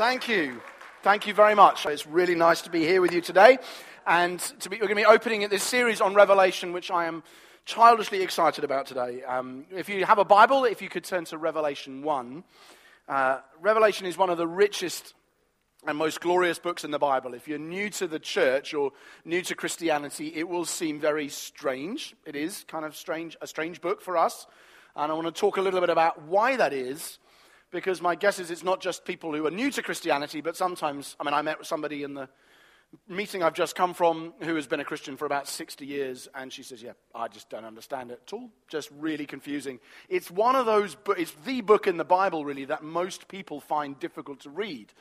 Thank you. Thank you very much. It's really nice to be here with you today. And to be, we're going to be opening this series on Revelation, which I am childishly excited about today. Um, if you have a Bible, if you could turn to Revelation 1. Uh, Revelation is one of the richest and most glorious books in the Bible. If you're new to the church or new to Christianity, it will seem very strange. It is kind of strange, a strange book for us. And I want to talk a little bit about why that is because my guess is it's not just people who are new to Christianity, but sometimes, I mean, I met somebody in the meeting I've just come from who has been a Christian for about 60 years, and she says, Yeah, I just don't understand it at all. Just really confusing. It's one of those, it's the book in the Bible, really, that most people find difficult to read.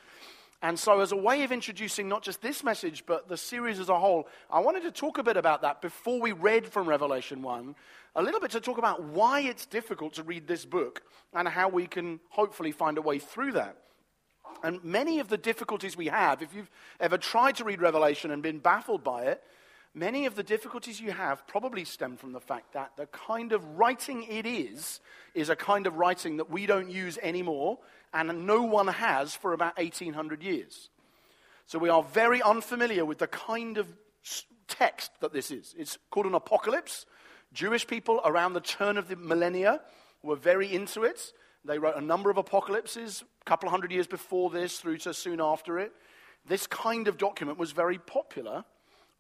And so, as a way of introducing not just this message, but the series as a whole, I wanted to talk a bit about that before we read from Revelation 1, a little bit to talk about why it's difficult to read this book and how we can hopefully find a way through that. And many of the difficulties we have, if you've ever tried to read Revelation and been baffled by it, many of the difficulties you have probably stem from the fact that the kind of writing it is, is a kind of writing that we don't use anymore and no one has for about 1800 years. So we are very unfamiliar with the kind of text that this is. It's called an apocalypse. Jewish people around the turn of the millennia were very into it. They wrote a number of apocalypses, a couple hundred years before this through to soon after it. This kind of document was very popular.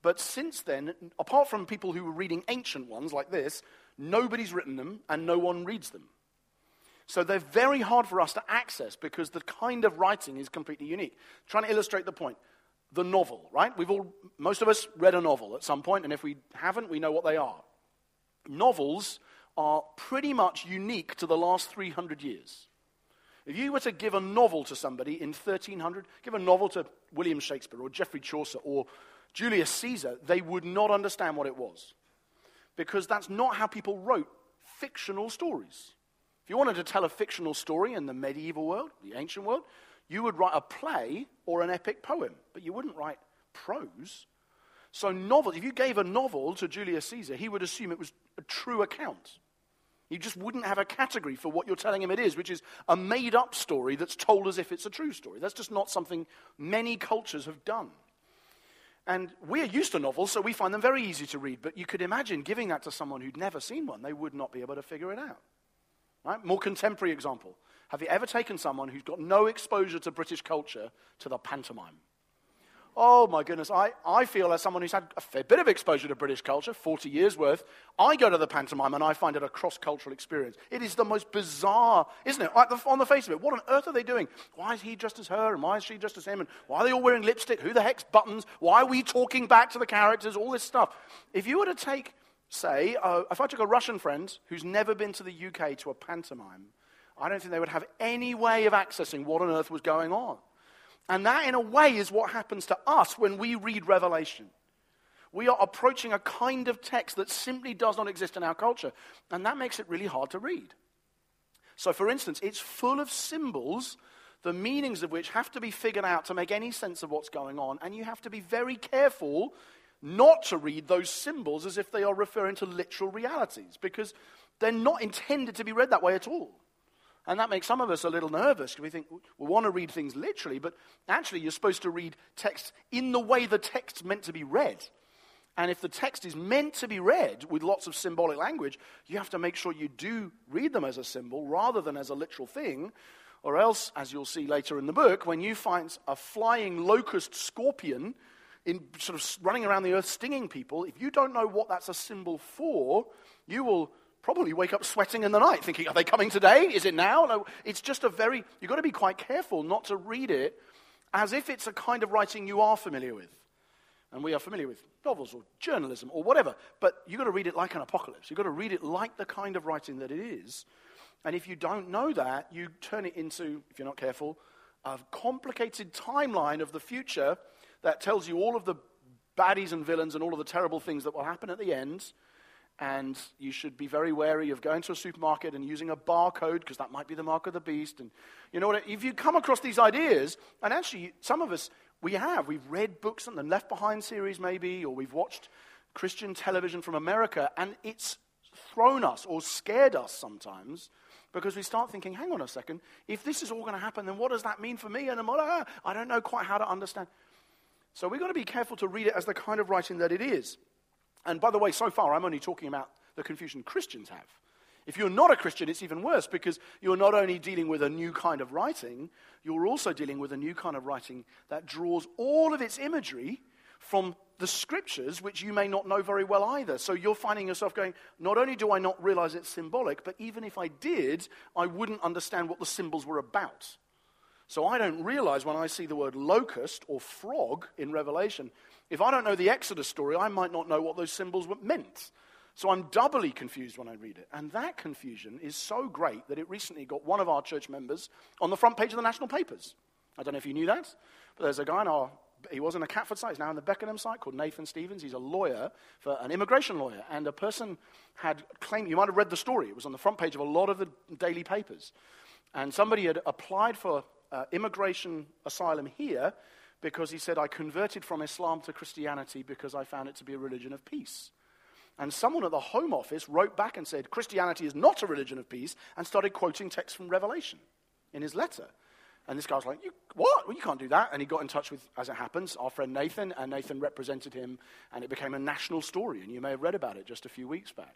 But since then, apart from people who were reading ancient ones like this, nobody's written them and no one reads them. So they're very hard for us to access because the kind of writing is completely unique. Trying to illustrate the point. The novel, right? We've all, most of us read a novel at some point, and if we haven't, we know what they are. Novels are pretty much unique to the last 300 years. If you were to give a novel to somebody in 1300, give a novel to William Shakespeare or Geoffrey Chaucer or Julius Caesar, they would not understand what it was. Because that's not how people wrote fictional stories. If you wanted to tell a fictional story in the medieval world, the ancient world, you would write a play or an epic poem, but you wouldn't write prose. So, novels, if you gave a novel to Julius Caesar, he would assume it was a true account. You just wouldn't have a category for what you're telling him it is, which is a made up story that's told as if it's a true story. That's just not something many cultures have done. And we're used to novels, so we find them very easy to read. But you could imagine giving that to someone who'd never seen one, they would not be able to figure it out. Right? More contemporary example. Have you ever taken someone who's got no exposure to British culture to the pantomime? Oh my goodness, I, I feel as someone who's had a fair bit of exposure to British culture, 40 years worth, I go to the pantomime and I find it a cross cultural experience. It is the most bizarre, isn't it? On the face of it, what on earth are they doing? Why is he dressed as her and why is she dressed as him? And why are they all wearing lipstick? Who the heck's buttons? Why are we talking back to the characters? All this stuff. If you were to take say, uh, if I took a Russian friend who's never been to the UK to a pantomime, I don't think they would have any way of accessing what on earth was going on. And that, in a way, is what happens to us when we read Revelation. We are approaching a kind of text that simply does not exist in our culture, and that makes it really hard to read. So, for instance, it's full of symbols, the meanings of which have to be figured out to make any sense of what's going on, and you have to be very careful not to read those symbols as if they are referring to literal realities, because they're not intended to be read that way at all. And that makes some of us a little nervous. Because we think we want to read things literally, but actually, you're supposed to read text in the way the text's meant to be read. And if the text is meant to be read with lots of symbolic language, you have to make sure you do read them as a symbol rather than as a literal thing. Or else, as you'll see later in the book, when you find a flying locust scorpion in sort of running around the earth stinging people, if you don't know what that's a symbol for, you will probably wake up sweating in the night thinking, are they coming today? Is it now? No, it's just a very, you've got to be quite careful not to read it as if it's a kind of writing you are familiar with. And we are familiar with novels or journalism or whatever, but you've got to read it like an apocalypse. You've got to read it like the kind of writing that it is. And if you don't know that, you turn it into, if you're not careful, a complicated timeline of the future that tells you all of the baddies and villains and all of the terrible things that will happen at the end. And you should be very wary of going to a supermarket and using a barcode because that might be the mark of the beast. And you know what? If you come across these ideas, and actually, some of us, we have. We've read books on the Left Behind series, maybe, or we've watched Christian television from America, and it's thrown us or scared us sometimes Because we start thinking, hang on a second, if this is all going to happen, then what does that mean for me? And I'm, ah, I don't know quite how to understand. So we've got to be careful to read it as the kind of writing that it is. And by the way, so far I'm only talking about the confusion Christians have. If you're not a Christian, it's even worse because you're not only dealing with a new kind of writing, you're also dealing with a new kind of writing that draws all of its imagery from the scriptures, which you may not know very well either. So you're finding yourself going, not only do I not realize it's symbolic, but even if I did, I wouldn't understand what the symbols were about. So I don't realize when I see the word locust or frog in Revelation, if I don't know the Exodus story, I might not know what those symbols meant. So I'm doubly confused when I read it. And that confusion is so great that it recently got one of our church members on the front page of the national papers. I don't know if you knew that, but there's a guy in our he was in the Catford site, he's now in the Beckenham site, called Nathan Stevens. He's a lawyer, for an immigration lawyer. And a person had claimed, you might have read the story, it was on the front page of a lot of the daily papers. And somebody had applied for uh, immigration asylum here because he said, I converted from Islam to Christianity because I found it to be a religion of peace. And someone at the Home Office wrote back and said, Christianity is not a religion of peace, and started quoting texts from Revelation in his letter. And this guy was like, What? Well, you can't do that. And he got in touch with, as it happens, our friend Nathan, and Nathan represented him, and it became a national story. And you may have read about it just a few weeks back.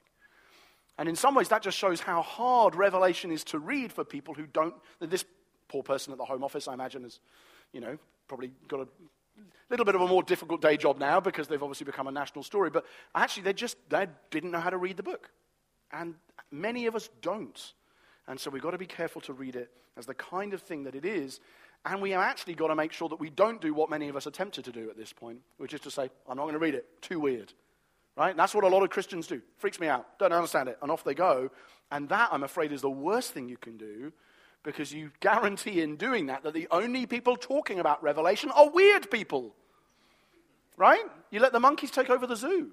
And in some ways, that just shows how hard Revelation is to read for people who don't. This poor person at the Home Office, I imagine, is, you know, probably got a little bit of a more difficult day job now because they've obviously become a national story. But actually, they just they didn't know how to read the book. And many of us don't. And so we've got to be careful to read it as the kind of thing that it is. And we have actually got to make sure that we don't do what many of us are tempted to do at this point, which is to say, I'm not going to read it. Too weird. Right? And that's what a lot of Christians do. Freaks me out. Don't understand it. And off they go. And that, I'm afraid, is the worst thing you can do because you guarantee in doing that that the only people talking about Revelation are weird people. Right? You let the monkeys take over the zoo.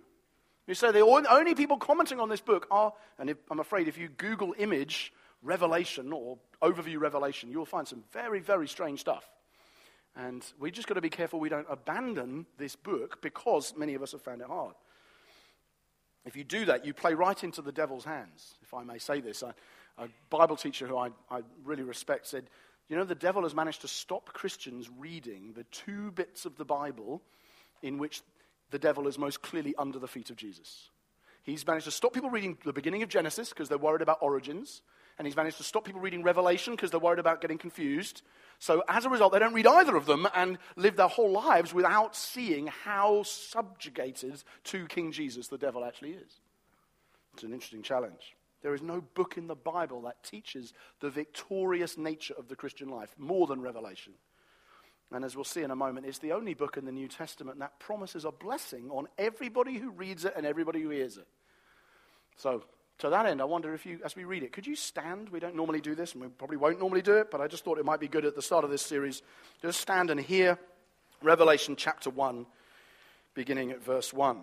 You say the only people commenting on this book are, and if, I'm afraid if you Google image Revelation or overview Revelation, you'll find some very, very strange stuff. And we just got to be careful we don't abandon this book because many of us have found it hard. If you do that, you play right into the devil's hands, if I may say this. A, a Bible teacher who I, I really respect said, You know, the devil has managed to stop Christians reading the two bits of the Bible in which the devil is most clearly under the feet of Jesus. He's managed to stop people reading the beginning of Genesis because they're worried about origins and he's managed to stop people reading Revelation because they're worried about getting confused. So as a result, they don't read either of them and live their whole lives without seeing how subjugated to King Jesus the devil actually is. It's an interesting challenge. There is no book in the Bible that teaches the victorious nature of the Christian life more than Revelation. And as we'll see in a moment, it's the only book in the New Testament that promises a blessing on everybody who reads it and everybody who hears it. So to that end, I wonder if you, as we read it, could you stand? We don't normally do this, and we probably won't normally do it, but I just thought it might be good at the start of this series. Just stand and hear Revelation chapter 1, beginning at verse 1.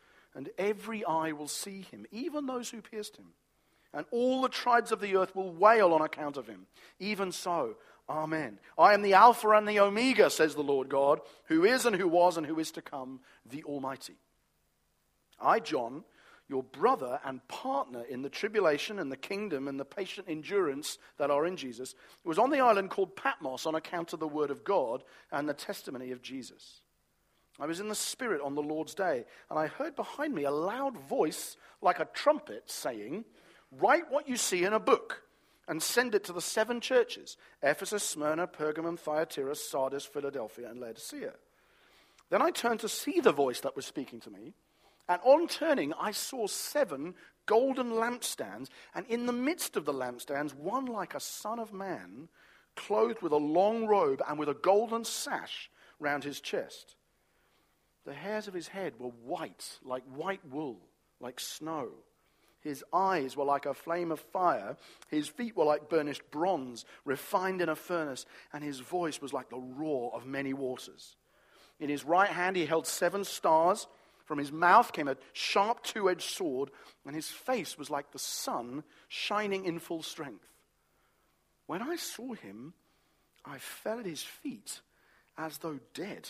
and every eye will see him, even those who pierced him. And all the tribes of the earth will wail on account of him. Even so, Amen. I am the Alpha and the Omega, says the Lord God, who is and who was and who is to come, the Almighty. I, John, your brother and partner in the tribulation and the kingdom and the patient endurance that are in Jesus, was on the island called Patmos on account of the word of God and the testimony of Jesus. I was in the Spirit on the Lord's day, and I heard behind me a loud voice like a trumpet saying, Write what you see in a book and send it to the seven churches Ephesus, Smyrna, Pergamum, Thyatira, Sardis, Philadelphia, and Laodicea. Then I turned to see the voice that was speaking to me. And on turning, I saw seven golden lampstands, and in the midst of the lampstands, one like a son of man, clothed with a long robe and with a golden sash round his chest. The hairs of his head were white, like white wool, like snow. His eyes were like a flame of fire. His feet were like burnished bronze, refined in a furnace, and his voice was like the roar of many waters. In his right hand he held seven stars. From his mouth came a sharp two edged sword, and his face was like the sun shining in full strength. When I saw him, I fell at his feet as though dead.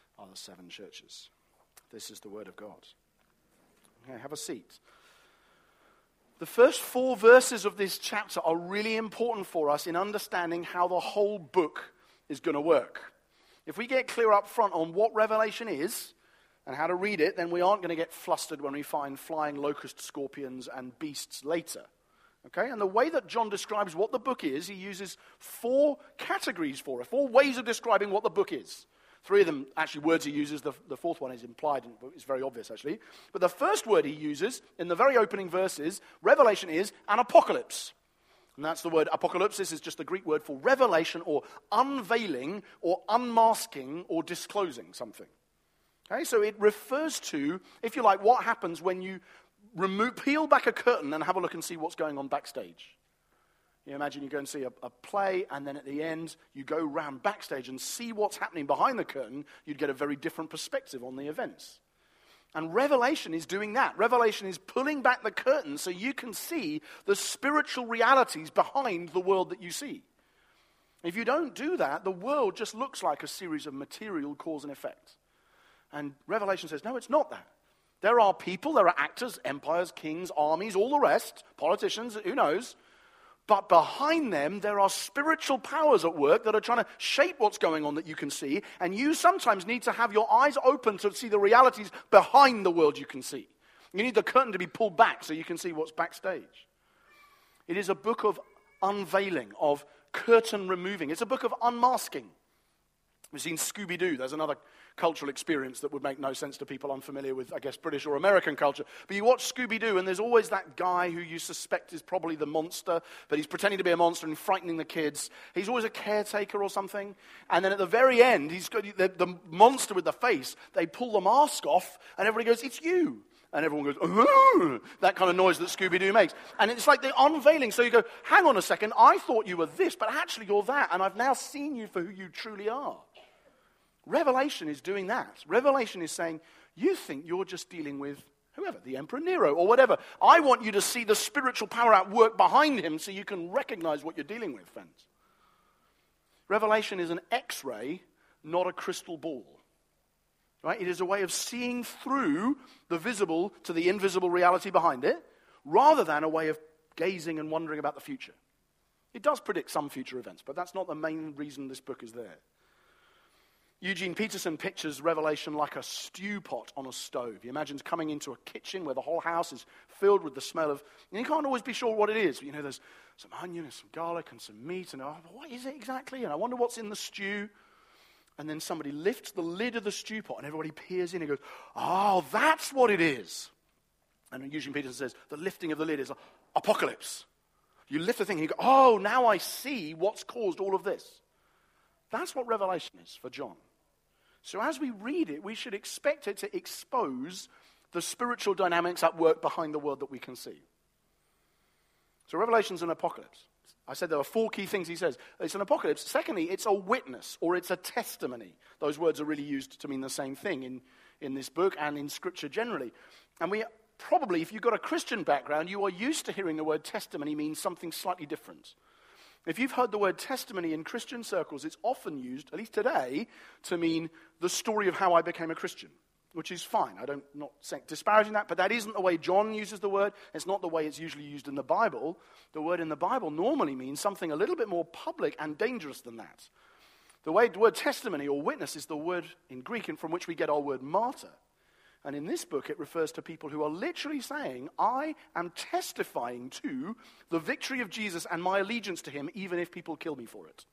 are the seven churches. This is the word of God. Okay, have a seat. The first four verses of this chapter are really important for us in understanding how the whole book is going to work. If we get clear up front on what Revelation is and how to read it, then we aren't going to get flustered when we find flying locust scorpions and beasts later. Okay? And the way that John describes what the book is, he uses four categories for it, four ways of describing what the book is. Three of them, actually, words he uses. The, the fourth one is implied, and it's very obvious, actually. But the first word he uses in the very opening verses, Revelation, is an apocalypse. And that's the word apocalypse. This is just the Greek word for revelation or unveiling or unmasking or disclosing something. Okay, so it refers to, if you like, what happens when you remove, peel back a curtain and have a look and see what's going on backstage. You imagine you go and see a, a, play, and then at the end, you go round backstage and see what's happening behind the curtain. You'd get a very different perspective on the events. And Revelation is doing that. Revelation is pulling back the curtain so you can see the spiritual realities behind the world that you see. If you don't do that, the world just looks like a series of material cause and effect. And Revelation says, no, it's not that. There are people, there are actors, empires, kings, armies, all the rest, politicians, who knows, but behind them, there are spiritual powers at work that are trying to shape what's going on that you can see. And you sometimes need to have your eyes open to see the realities behind the world you can see. You need the curtain to be pulled back so you can see what's backstage. It is a book of unveiling, of curtain removing. It's a book of unmasking. We've seen Scooby Doo. There's another cultural experience that would make no sense to people unfamiliar with, I guess, British or American culture. But you watch Scooby Doo, and there's always that guy who you suspect is probably the monster, but he's pretending to be a monster and frightening the kids. He's always a caretaker or something. And then at the very end, he's got the, the monster with the face. They pull the mask off, and everybody goes, It's you. And everyone goes, oh, that kind of noise that Scooby Doo makes. And it's like the unveiling. So you go, hang on a second, I thought you were this, but actually you're that, and I've now seen you for who you truly are. Revelation is doing that. Revelation is saying, you think you're just dealing with whoever, the Emperor Nero or whatever. I want you to see the spiritual power at work behind him so you can recognize what you're dealing with, friends. Revelation is an x ray, not a crystal ball. Right? It is a way of seeing through the visible to the invisible reality behind it, rather than a way of gazing and wondering about the future. It does predict some future events, but that's not the main reason this book is there. Eugene Peterson pictures Revelation like a stew pot on a stove. He imagines coming into a kitchen where the whole house is filled with the smell of, and you can't always be sure what it is. You know, there's some onion and some garlic and some meat, and oh, what is it exactly? And I wonder what's in the stew. And then somebody lifts the lid of the stew pot, and everybody peers in and goes, Oh, that's what it is. And Eugene Peterson says, The lifting of the lid is apocalypse. You lift the thing, and you go, Oh, now I see what's caused all of this. That's what Revelation is for John. So as we read it, we should expect it to expose the spiritual dynamics at work behind the world that we can see. So Revelation's an apocalypse. I said there are four key things he says. It's an apocalypse. Secondly, it's a witness or it's a testimony. Those words are really used to mean the same thing in, in this book and in Scripture generally. And we probably, if you've got a Christian background, you are used to hearing the word testimony mean something slightly different. If you've heard the word testimony in Christian circles, it's often used, at least today, to mean the story of how I became a Christian, which is fine. I don't not disparaging that, but that isn't the way John uses the word. It's not the way it's usually used in the Bible. The word in the Bible normally means something a little bit more public and dangerous than that. The, way, the word testimony or witness is the word in Greek and from which we get our word martyr. And in this book, it refers to people who are literally saying, I am testifying to the victory of Jesus and my allegiance to him, even if people kill me for it.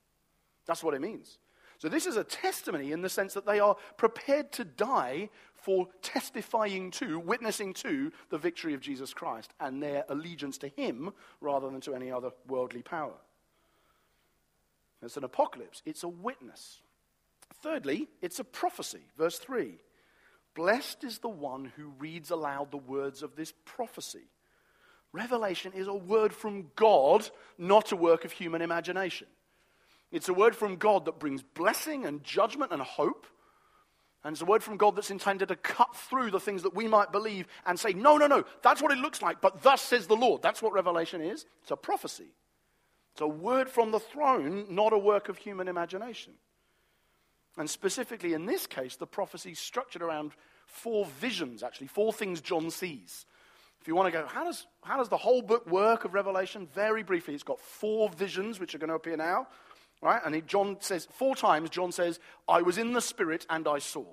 That's what it means. So, this is a testimony in the sense that they are prepared to die for testifying to, witnessing to the victory of Jesus Christ and their allegiance to him rather than to any other worldly power. It's an apocalypse, it's a witness. Thirdly, it's a prophecy. Verse 3 Blessed is the one who reads aloud the words of this prophecy. Revelation is a word from God, not a work of human imagination. It's a word from God that brings blessing and judgment and hope. And it's a word from God that's intended to cut through the things that we might believe and say, no, no, no, that's what it looks like, but thus says the Lord. That's what Revelation is. It's a prophecy. It's a word from the throne, not a work of human imagination. And specifically in this case, the prophecy is structured around four visions, actually, four things John sees. If you want to go, how does, how does the whole book work of Revelation? Very briefly, it's got four visions which are going to appear now. Right? And John says, four times, John says, I was in the Spirit and I saw.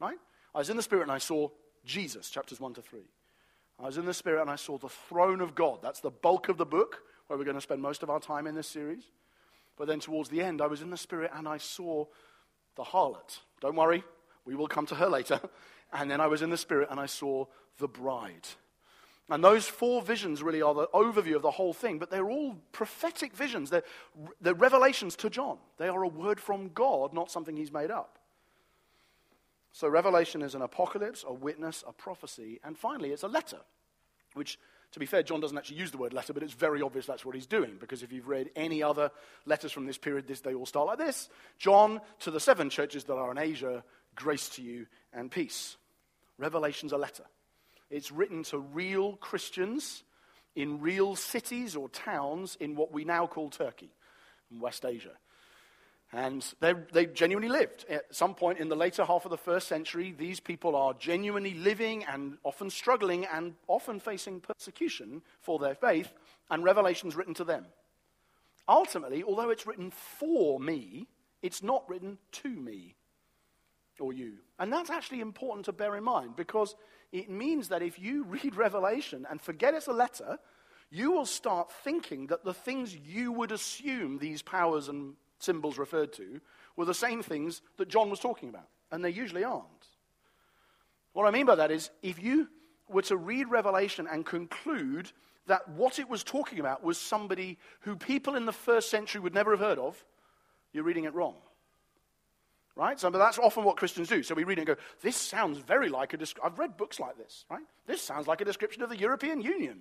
Right? I was in the Spirit and I saw Jesus, chapters 1 to 3. I was in the Spirit and I saw the throne of God. That's the bulk of the book where we're going to spend most of our time in this series. But then towards the end, I was in the Spirit and I saw the harlot. Don't worry, we will come to her later. And then I was in the Spirit and I saw the bride. And those four visions really are the overview of the whole thing, but they're all prophetic visions. They're, they're revelations to John. They are a word from God, not something he's made up. So, Revelation is an apocalypse, a witness, a prophecy, and finally, it's a letter, which to be fair, John doesn't actually use the word letter, but it's very obvious that's what he's doing, because if you've read any other letters from this period, this, they all start like this John to the seven churches that are in Asia, grace to you and peace. Revelation's a letter. It's written to real Christians in real cities or towns in what we now call Turkey, in West Asia. And they genuinely lived. At some point in the later half of the first century, these people are genuinely living and often struggling and often facing persecution for their faith, and Revelation's written to them. Ultimately, although it's written for me, it's not written to me or you. And that's actually important to bear in mind because it means that if you read Revelation and forget it's a letter, you will start thinking that the things you would assume these powers and symbols referred to were the same things that John was talking about, and they usually aren't. What I mean by that is if you were to read Revelation and conclude that what it was talking about was somebody who people in the first century would never have heard of, you're reading it wrong. Right? So that's often what Christians do. So we read it and go, this sounds very like a description. I've read books like this, right? This sounds like a description of the European Union.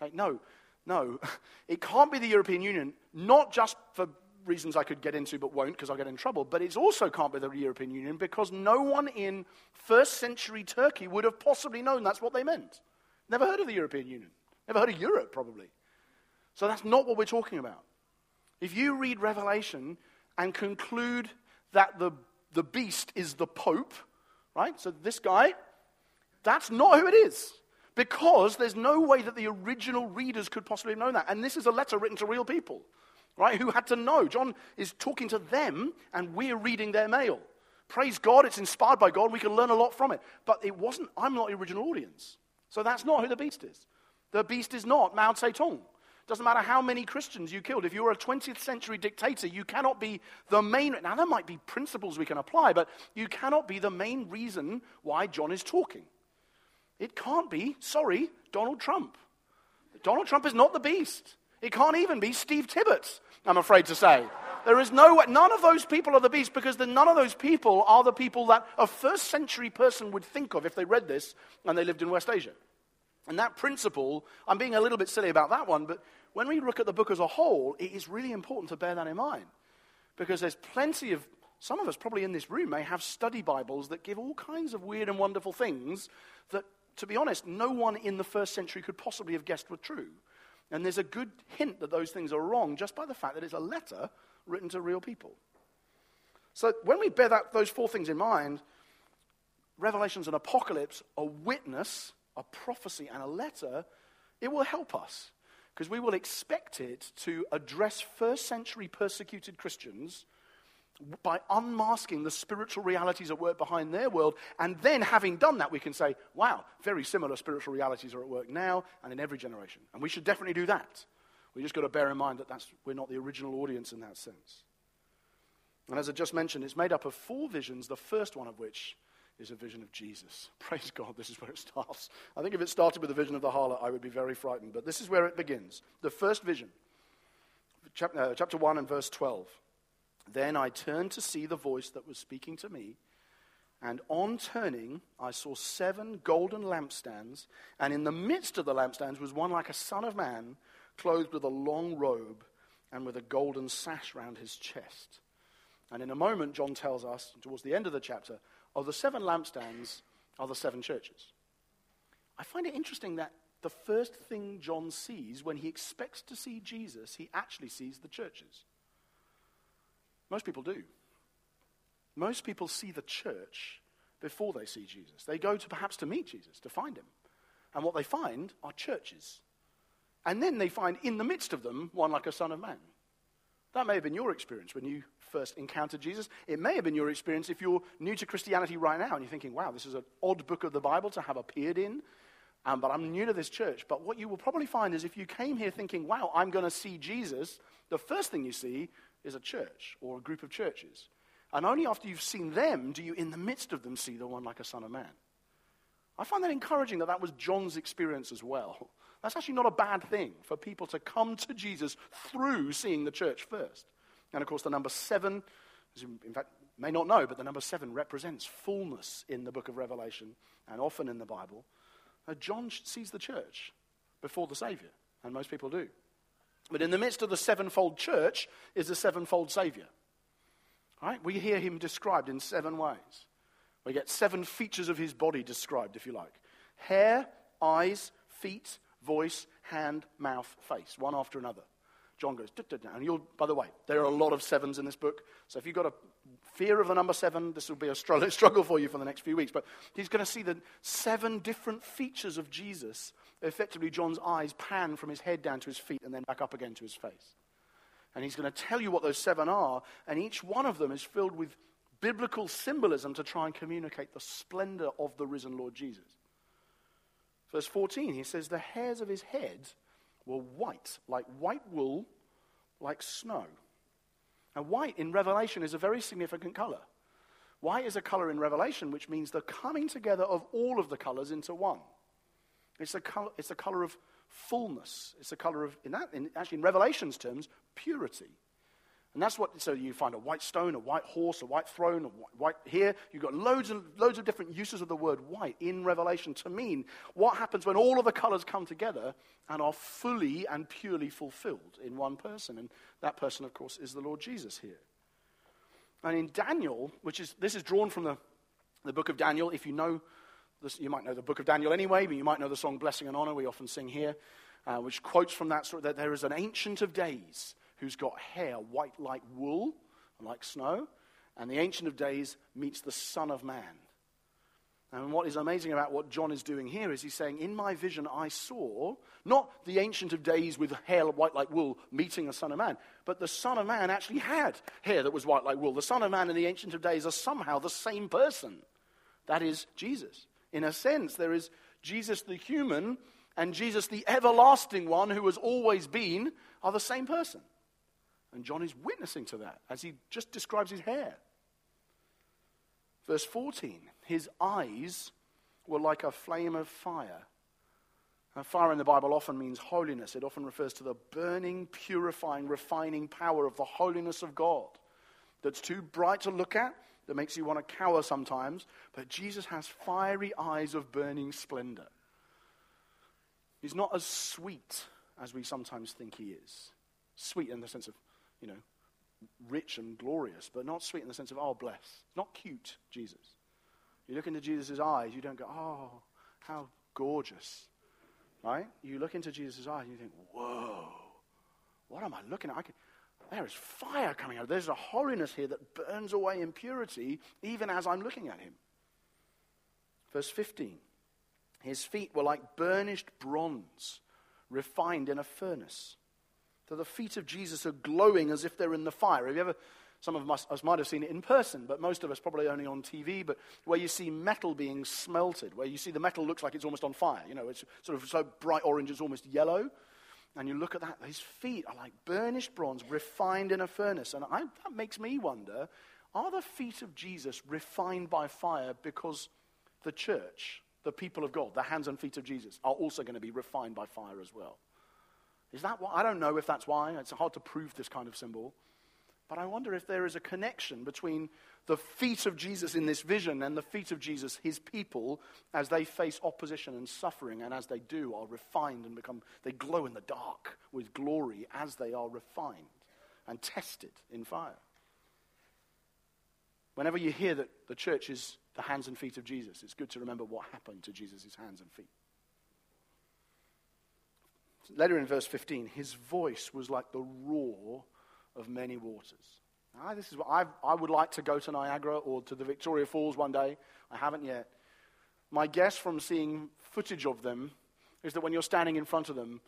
Like, no, no. It can't be the European Union, not just for reasons I could get into but won't because I'll get in trouble. But it also can't be the European Union because no one in first century Turkey would have possibly known that's what they meant. Never heard of the European Union. Never heard of Europe, probably. So that's not what we're talking about. If you read Revelation and conclude that the, the beast is the Pope, right? So this guy, that's not who it is. Because there's no way that the original readers could possibly have known that. And this is a letter written to real people right? Who had to know. John is talking to them, and we're reading their mail. Praise God, it's inspired by God. We can learn a lot from it. But it wasn't, I'm not the original audience. So that's not who the beast is. The beast is not Mao Zedong. Doesn't matter how many Christians you killed. If you're a 20th century dictator, you cannot be the main. Now, there might be principles we can apply, but you cannot be the main reason why John is talking. It can't be, sorry, Donald Trump. Donald Trump is not the beast. It can't even be Steve Tibbert. I'm afraid to say. There is no, none of those people are the beast because the, none of those people are the people that a first century person would think of if they read this and they lived in West Asia. And that principle, I'm being a little bit silly about that one, but when we look at the book as a whole, it is really important to bear that in mind. Because there's plenty of, some of us probably in this room may have study Bibles that give all kinds of weird and wonderful things that, to be honest, no one in the first century could possibly have guessed were true. And there's a good hint that those things are wrong just by the fact that it's a letter written to real people. So when we bear that, those four things in mind, Revelations and Apocalypse, a witness, a prophecy, and a letter, it will help us because we will expect it to address first century persecuted Christians by unmasking the spiritual realities at work behind their world. And then, having done that, we can say, wow, very similar spiritual realities are at work now and in every generation. And we should definitely do that. We just got to bear in mind that we're not the original audience in that sense. And as I just mentioned, it's made up of four visions, the first one of which is a vision of Jesus. Praise God, this is where it starts. I think if it started with the vision of the harlot, I would be very frightened. But this is where it begins. The first vision, uh, chapter 1 and verse 12. Then I turned to see the voice that was speaking to me. And on turning, I saw seven golden lampstands, and in the midst of the lampstands was one like a son of man, clothed with a long robe and with a golden sash round his chest. And in a moment, John tells us, towards the end of the chapter, of the seven lampstands are the seven churches. I find it interesting that the first thing John sees when he expects to see Jesus, he actually sees the churches. Most people do. Most people see the church before they see Jesus. They go to perhaps to meet Jesus, to find him. And what they find are churches. And then they find in the midst of them one like a son of man. That may have been your experience when you first encountered Jesus. It may have been your experience if you're new to Christianity right now and you're thinking, wow, this is an odd book of the Bible to have appeared in, um, but I'm new to this church. But what you will probably find is if you came here thinking, wow, I'm going to see Jesus, the first thing you see is a church or a group of churches. And only after you've seen them do you, in the midst of them, see the one like a son of man. I find that encouraging that that was John's experience as well. That's actually not a bad thing for people to come to Jesus through seeing the church first. And of course, the number seven, as you in fact may not know, but the number seven represents fullness in the book of Revelation and often in the Bible. Uh, John sees the church before the Savior, and most people do. But in the midst of the sevenfold church is the sevenfold Savior. Right? We hear him described in seven ways. We get seven features of his body described, if you like hair, eyes, feet, voice, hand, mouth, face, one after another. John goes, duh, duh, duh. and you'll, by the way, there are a lot of sevens in this book. So if you've got a fear of the number seven, this will be a struggle for you for the next few weeks. But he's going to see the seven different features of Jesus. Effectively, John's eyes pan from his head down to his feet and then back up again to his face. And he's going to tell you what those seven are, and each one of them is filled with biblical symbolism to try and communicate the splendor of the risen Lord Jesus. Verse 14, he says, The hairs of his head were white, like white wool, like snow. And white in Revelation is a very significant color. White is a color in Revelation which means the coming together of all of the colors into one. It's a color, it's a color of fullness. It's a color of, in that, in, actually in Revelation's terms, purity. And that's what, so you find a white stone, a white horse, a white throne, a white, here. You've got loads and loads of different uses of the word white in Revelation to mean what happens when all of the colors come together and are fully and purely fulfilled in one person. And that person, of course, is the Lord Jesus here. And in Daniel, which is, this is drawn from the, the book of Daniel. If you know, you might know the book of Daniel anyway, but you might know the song Blessing and Honor we often sing here, uh, which quotes from that story that there is an ancient of days who's got hair white like wool and like snow. And the Ancient of Days meets the Son of Man. And what is amazing about what John is doing here is he's saying, In my vision, I saw not the Ancient of Days with hair white like wool meeting the Son of Man, but the Son of Man actually had hair that was white like wool. The Son of Man and the Ancient of Days are somehow the same person. That is Jesus. In a sense, there is Jesus the human and Jesus the everlasting one who has always been are the same person. And John is witnessing to that as he just describes his hair. Verse 14 His eyes were like a flame of fire. Now, fire in the Bible often means holiness, it often refers to the burning, purifying, refining power of the holiness of God that's too bright to look at, that makes you want to cower sometimes. But Jesus has fiery eyes of burning splendor. He's not as sweet as we sometimes think he is. Sweet in the sense of you know, rich and glorious, but not sweet in the sense of, oh, bless. Not cute, Jesus. You look into Jesus' eyes, you don't go, oh, how gorgeous. Right? You look into Jesus' eyes and you think, whoa, what am I looking at? I can, there is fire coming out. There's a holiness here that burns away impurity even as I'm looking at him. Verse 15 His feet were like burnished bronze, refined in a furnace. So the feet of Jesus are glowing as if they're in the fire. Have you ever some of us, us, might have seen it in person, but most of us probably only on TV. But where you see metal being smelted, where you see the metal looks like it's almost on fire. You know, it's sort of so bright orange, it's almost yellow. And you look at that, his feet are like burnished bronze, refined in a furnace. And I, that makes me wonder are the feet of Jesus refined by fire because the church, the people of God, the hands and feet of Jesus, are also going to be refined by fire as well? Is that why? I don't know if that's why. It's hard to prove this kind of symbol. But I wonder if there is a connection between the feet of Jesus in this vision and the feet of Jesus, his people, as they face opposition and suffering, and as they do, are refined and become, they glow in the dark with glory as they are refined and tested in fire. Whenever you hear that the church is the hands and feet of Jesus, it's good to remember what happened to Jesus' hands and feet. Later in verse 15, his voice was like the roar of many waters. Now, this is what I've, I would like to go to Niagara or to the Victoria Falls one day. I haven't yet. My guess from seeing footage of them is that when you're standing in front of them,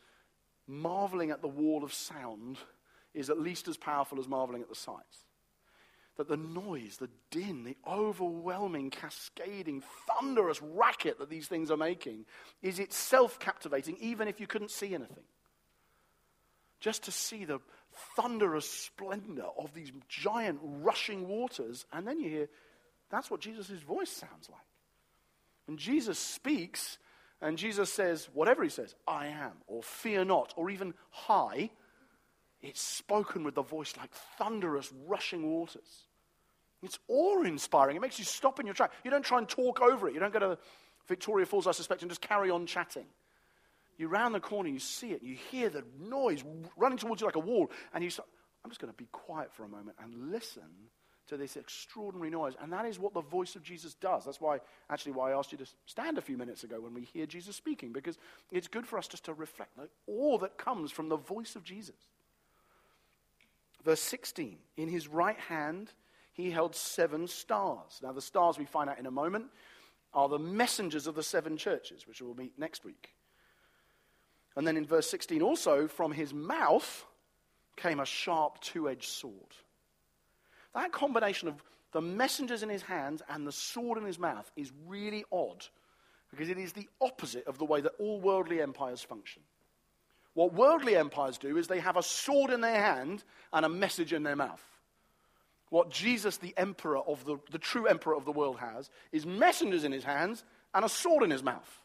marveling at the wall of sound is at least as powerful as marveling at the sights. That the noise, the din, the overwhelming, cascading, thunderous racket that these things are making is itself captivating, even if you couldn't see anything. Just to see the, thunderous splendor of these giant rushing waters. And then you hear, that's what Jesus' voice sounds like. And Jesus speaks, and Jesus says, whatever he says, I am, or fear not, or even hi, it's spoken with the voice like thunderous rushing waters. It's awe inspiring. It makes you stop in your track. You don't try and talk over it. You don't go to Victoria Falls, I suspect, and just carry on chatting. You round the corner, you see it, you hear the noise running towards you like a wall, and you say, I'm just going to be quiet for a moment and listen to this extraordinary noise. And that is what the voice of Jesus does. That's why, actually, why I asked you to stand a few minutes ago when we hear Jesus speaking, because it's good for us just to reflect like, all that comes from the voice of Jesus. Verse 16 In his right hand, he held seven stars. Now, the stars we find out in a moment are the messengers of the seven churches, which we'll meet next week. And then in verse 16, also from his mouth came a sharp two edged sword. That combination of the messengers in his hands and the sword in his mouth is really odd because it is the opposite of the way that all worldly empires function. What worldly empires do is they have a sword in their hand and a message in their mouth. What Jesus, the emperor of the, the true emperor of the world, has is messengers in his hands and a sword in his mouth.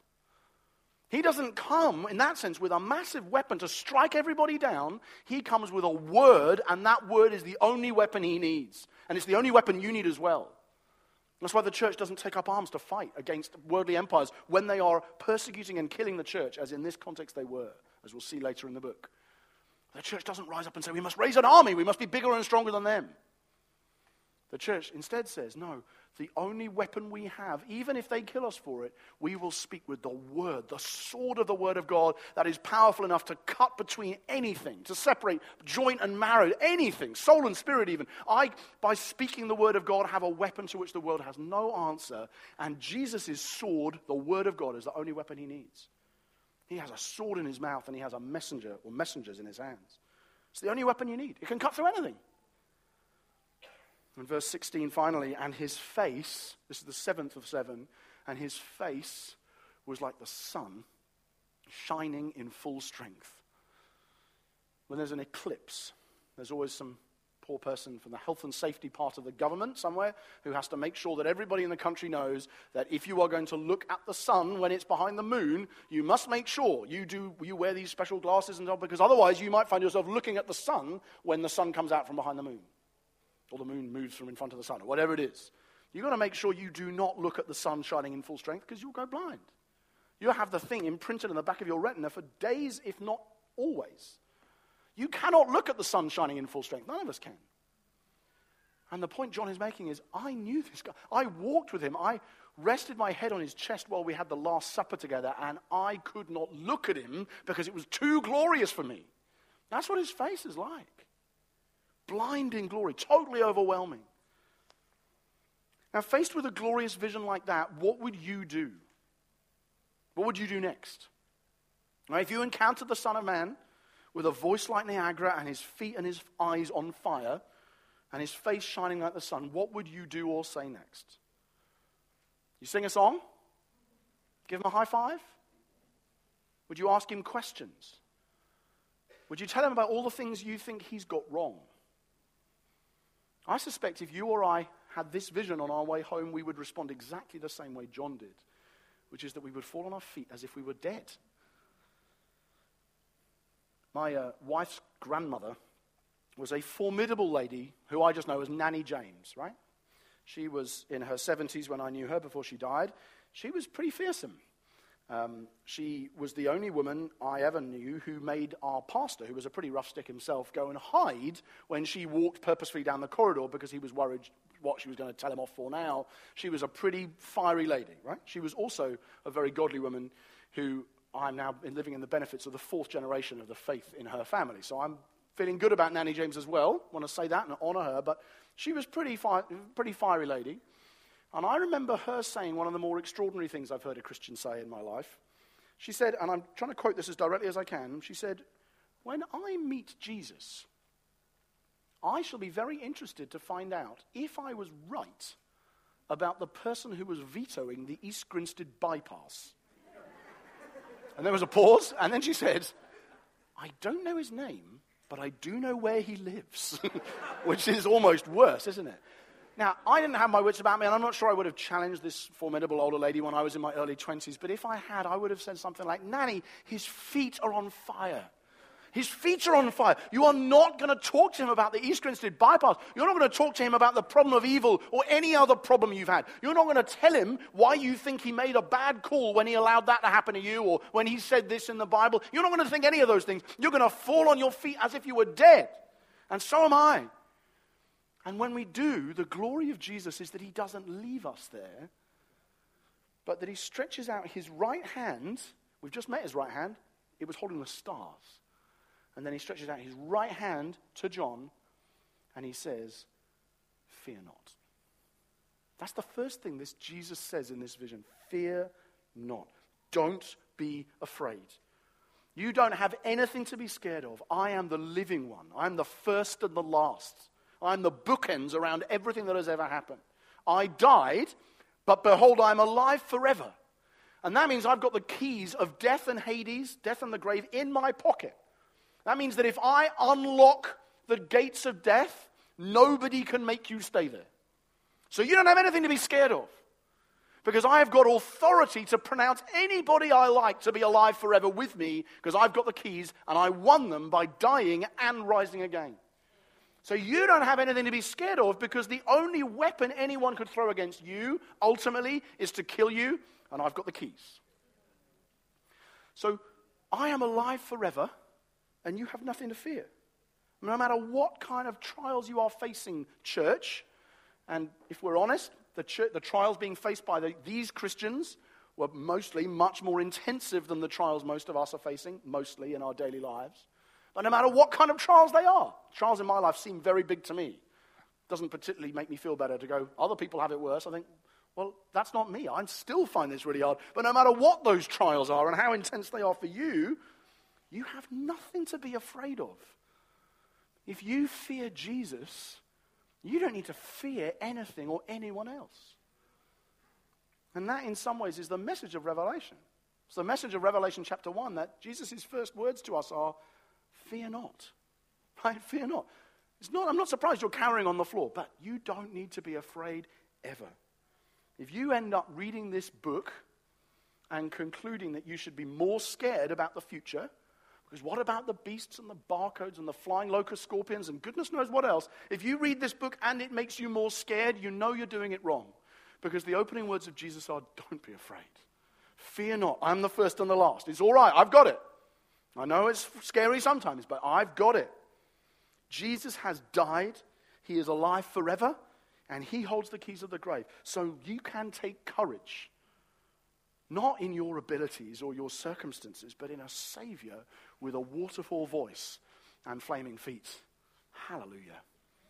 He doesn't come, in that sense, with a massive weapon to strike everybody down. He comes with a word, and that word is the only weapon he needs. And it's the only weapon you need as well. That's why the church doesn't take up arms to fight against worldly empires when they are persecuting and killing the church, as in this context they were, as we'll see later in the book. The church doesn't rise up and say, We must raise an army, we must be bigger and stronger than them. The church instead says, No, the only weapon we have, even if they kill us for it, we will speak with the word, the sword of the word of God that is powerful enough to cut between anything, to separate joint and marrow, anything, soul and spirit even. I, by speaking the word of God, have a weapon to which the world has no answer. And Jesus' sword, the word of God, is the only weapon he needs. He has a sword in his mouth and he has a messenger or messengers in his hands. It's the only weapon you need. It can cut through anything. In verse 16, finally, and his face, this is the seventh of seven, and his face was like the sun shining in full strength. When there's an eclipse, there's always some poor person from the health and safety part of the government somewhere who has to make sure that everybody in the country knows that if you are going to look at the sun when it's behind the moon, you must make sure you do you wear these special glasses and all because otherwise you might find yourself looking at the sun when the sun comes out from behind the moon or the moon moves from in front of the sun, or whatever it is. You've got to make sure you do not look at the sun shining in full strength because you'll go blind. You'll have the thing imprinted in the back of your retina for days, if not always. You cannot look at the sun shining in full strength. None of us can. And the point John is making is I knew this guy. I walked with him. I rested my head on his chest while we had the Last Supper together, and I could not look at him because it was too glorious for me. That's what his face is like blinding glory, totally overwhelming. Now, faced with a glorious vision like that, what would you do? What would you do next? Now, if you encountered the Son of Man with a voice like Niagara and his feet and his eyes on fire and his face shining like the sun, what would you do or say next? You sing a song? Give him a high five? Would you ask him questions? Would you tell him about all the things you think he's got wrong? I suspect if you or I had this vision on our way home, we would respond exactly the same way John did, which is that we would fall on our feet as if we were dead. My uh, wife's grandmother was a formidable lady who I just know as Nanny James, right? She was in her 70s when I knew her before she died. She was pretty fearsome. Um, she was the only woman I ever knew who made our pastor, who was a pretty rough stick himself, go and hide when she walked purposefully down the corridor because he was worried what she was going to tell him off for now. She was a pretty fiery lady, right? She was also a very godly woman who I'm now living in the benefits of the fourth generation of the faith in her family. So I'm feeling good about Nanny James as well. I want to say that and honor her. But she was pretty, fi- pretty fiery lady. And I remember her saying one of the more extraordinary things I've heard a Christian say in my life. She said, and I'm trying to quote this as directly as I can, she said, When I meet Jesus, I shall be very interested to find out if I was right about the person who was vetoing the East Grinstead bypass. and there was a pause, and then she said, I don't know his name, but I do know where he lives, which is almost worse, isn't it? Now, I didn't have my wits about me, and I'm not sure I would have challenged this formidable older lady when I was in my early 20s, but if I had, I would have said something like, Nanny, his feet are on fire. His feet are on fire. You are not going to talk to him about the East Grinstead bypass. You're not going to talk to him about the problem of evil or any other problem you've had. You're not going to tell him why you think he made a bad call when he allowed that to happen to you or when he said this in the Bible. You're not going to think any of those things. You're going to fall on your feet as if you were dead. And so am I. And when we do, the glory of Jesus is that he doesn't leave us there, but that he stretches out his right hand. We've just met his right hand, it was holding the stars. And then he stretches out his right hand to John and he says, Fear not. That's the first thing this Jesus says in this vision. Fear not. Don't be afraid. You don't have anything to be scared of. I am the living one. I'm the first and the last. I'm the bookends around everything that has ever happened. I died, but behold, I'm alive forever. And that means I've got the keys of death and Hades, death and the grave, in my pocket. That means that if I unlock the gates of death, nobody can make you stay there. So you don't have anything to be scared of. Because I have got authority to pronounce anybody I like to be alive forever with me, because I've got the keys and I won them by dying and rising again. So you don't have anything to be scared of because the only weapon anyone could throw against you ultimately is to kill you, and I've got the keys. So I am alive forever, and you have nothing to fear. No matter what kind of trials you are facing, church, and if we're honest, the, church, the trials being faced by the, these Christians were mostly much more intensive than the trials most of us are facing, mostly in our daily lives. But no matter what kind of trials they are, trials in my life seem very big to me. Doesn't particularly make me feel better to go, other people have it worse. I think, well, that's not me. I still find this really hard. But no matter what those trials are and how intense they are for you, you have nothing to be afraid of. If you fear Jesus, you don't need to fear anything or anyone else. And that, in some ways, is the message of Revelation. It's the message of Revelation chapter 1 that Jesus' first words to us are Fear not. Right? Fear not. It's not. I'm not surprised you're cowering on the floor, but you don't need to be afraid ever. If you end up reading this book and concluding that you should be more scared about the future, because what about the beasts and the barcodes and the flying locust scorpions and goodness knows what else? If you read this book and it makes you more scared, you know you're doing it wrong. Because the opening words of Jesus are don't be afraid. Fear not. I'm the first and the last. It's all right. I've got it. I know it's scary sometimes, but I've got it. Jesus has died. He is alive forever, and He holds the keys of the grave. So you can take courage, not in your abilities or your circumstances, but in a Savior with a waterfall voice and flaming feet. Hallelujah.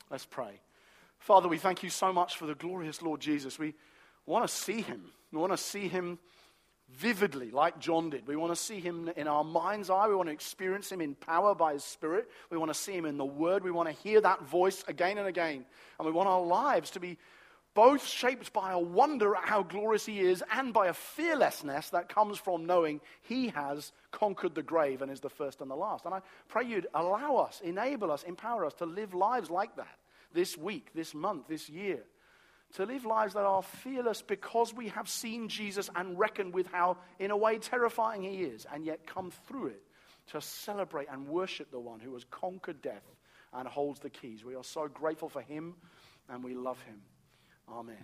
Let's pray. Father, we thank you so much for the glorious Lord Jesus. We want to see him. We want to see him vividly, like John did. We want to see him in our mind's eye. We want to experience him in power by his Spirit. We want to see him in the Word. We want to hear that voice again and again. And we want our lives to be both shaped by a wonder at how glorious he is and by a fearlessness that comes from knowing he has conquered the grave and is the first and the last. And I pray you'd allow us, enable us, empower us to live lives like that this week, this month, this year to live lives that are fearless because we have seen Jesus and reckoned with how, in a way, terrifying he is, and yet come through it to celebrate and worship the one who has conquered death and holds the keys. We are so grateful for him and we love him. Amen.